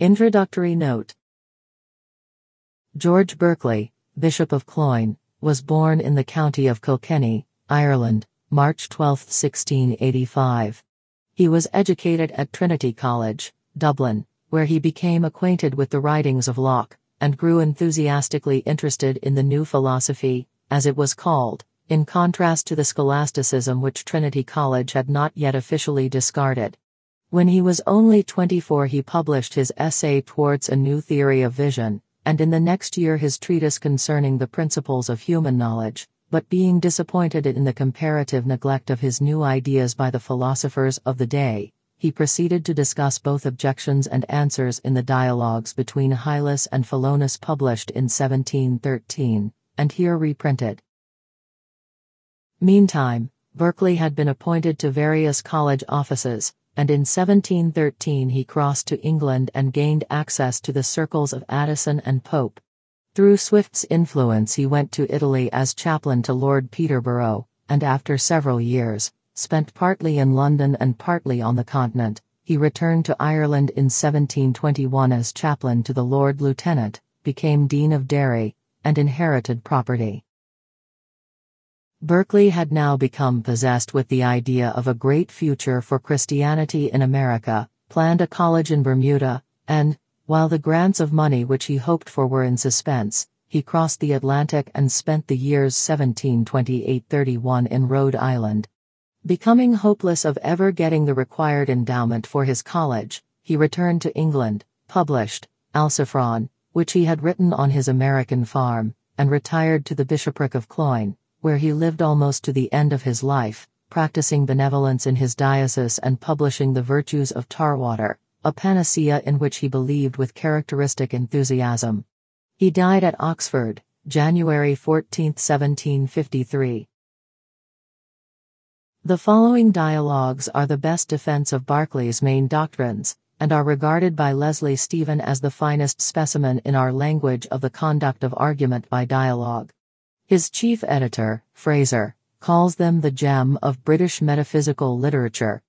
Introductory Note George Berkeley, Bishop of Cloyne, was born in the county of Kilkenny, Ireland, March 12, 1685. He was educated at Trinity College, Dublin, where he became acquainted with the writings of Locke, and grew enthusiastically interested in the new philosophy, as it was called, in contrast to the scholasticism which Trinity College had not yet officially discarded. When he was only 24 he published his essay Towards a New Theory of Vision, and in the next year his treatise concerning the principles of human knowledge, but being disappointed in the comparative neglect of his new ideas by the philosophers of the day, he proceeded to discuss both objections and answers in the dialogues between Hylas and Philonous published in 1713, and here reprinted. Meantime, Berkeley had been appointed to various college offices, and in 1713 he crossed to England and gained access to the circles of Addison and Pope. Through Swift's influence he went to Italy as chaplain to Lord Peterborough, and after several years, spent partly in London and partly on the continent, he returned to Ireland in 1721 as chaplain to the Lord Lieutenant, became Dean of Derry, and inherited property. Berkeley had now become possessed with the idea of a great future for Christianity in America, planned a college in Bermuda, and, while the grants of money which he hoped for were in suspense, he crossed the Atlantic and spent the years 1728-31 in Rhode Island. Becoming hopeless of ever getting the required endowment for his college, he returned to England, published Alciphron, which he had written on his American farm, and retired to the bishopric of Cloyne, where he lived almost to the end of his life, practicing benevolence in his diocese and publishing the virtues of Tar Water, a panacea in which he believed with characteristic enthusiasm. He died at Oxford, January 14, 1753. The following dialogues are the best defense of Berkeley's main doctrines, and are regarded by Leslie Stephen as the finest specimen in our language of the conduct of argument by dialogue. His chief editor, Fraser, calls them the gem of British metaphysical literature,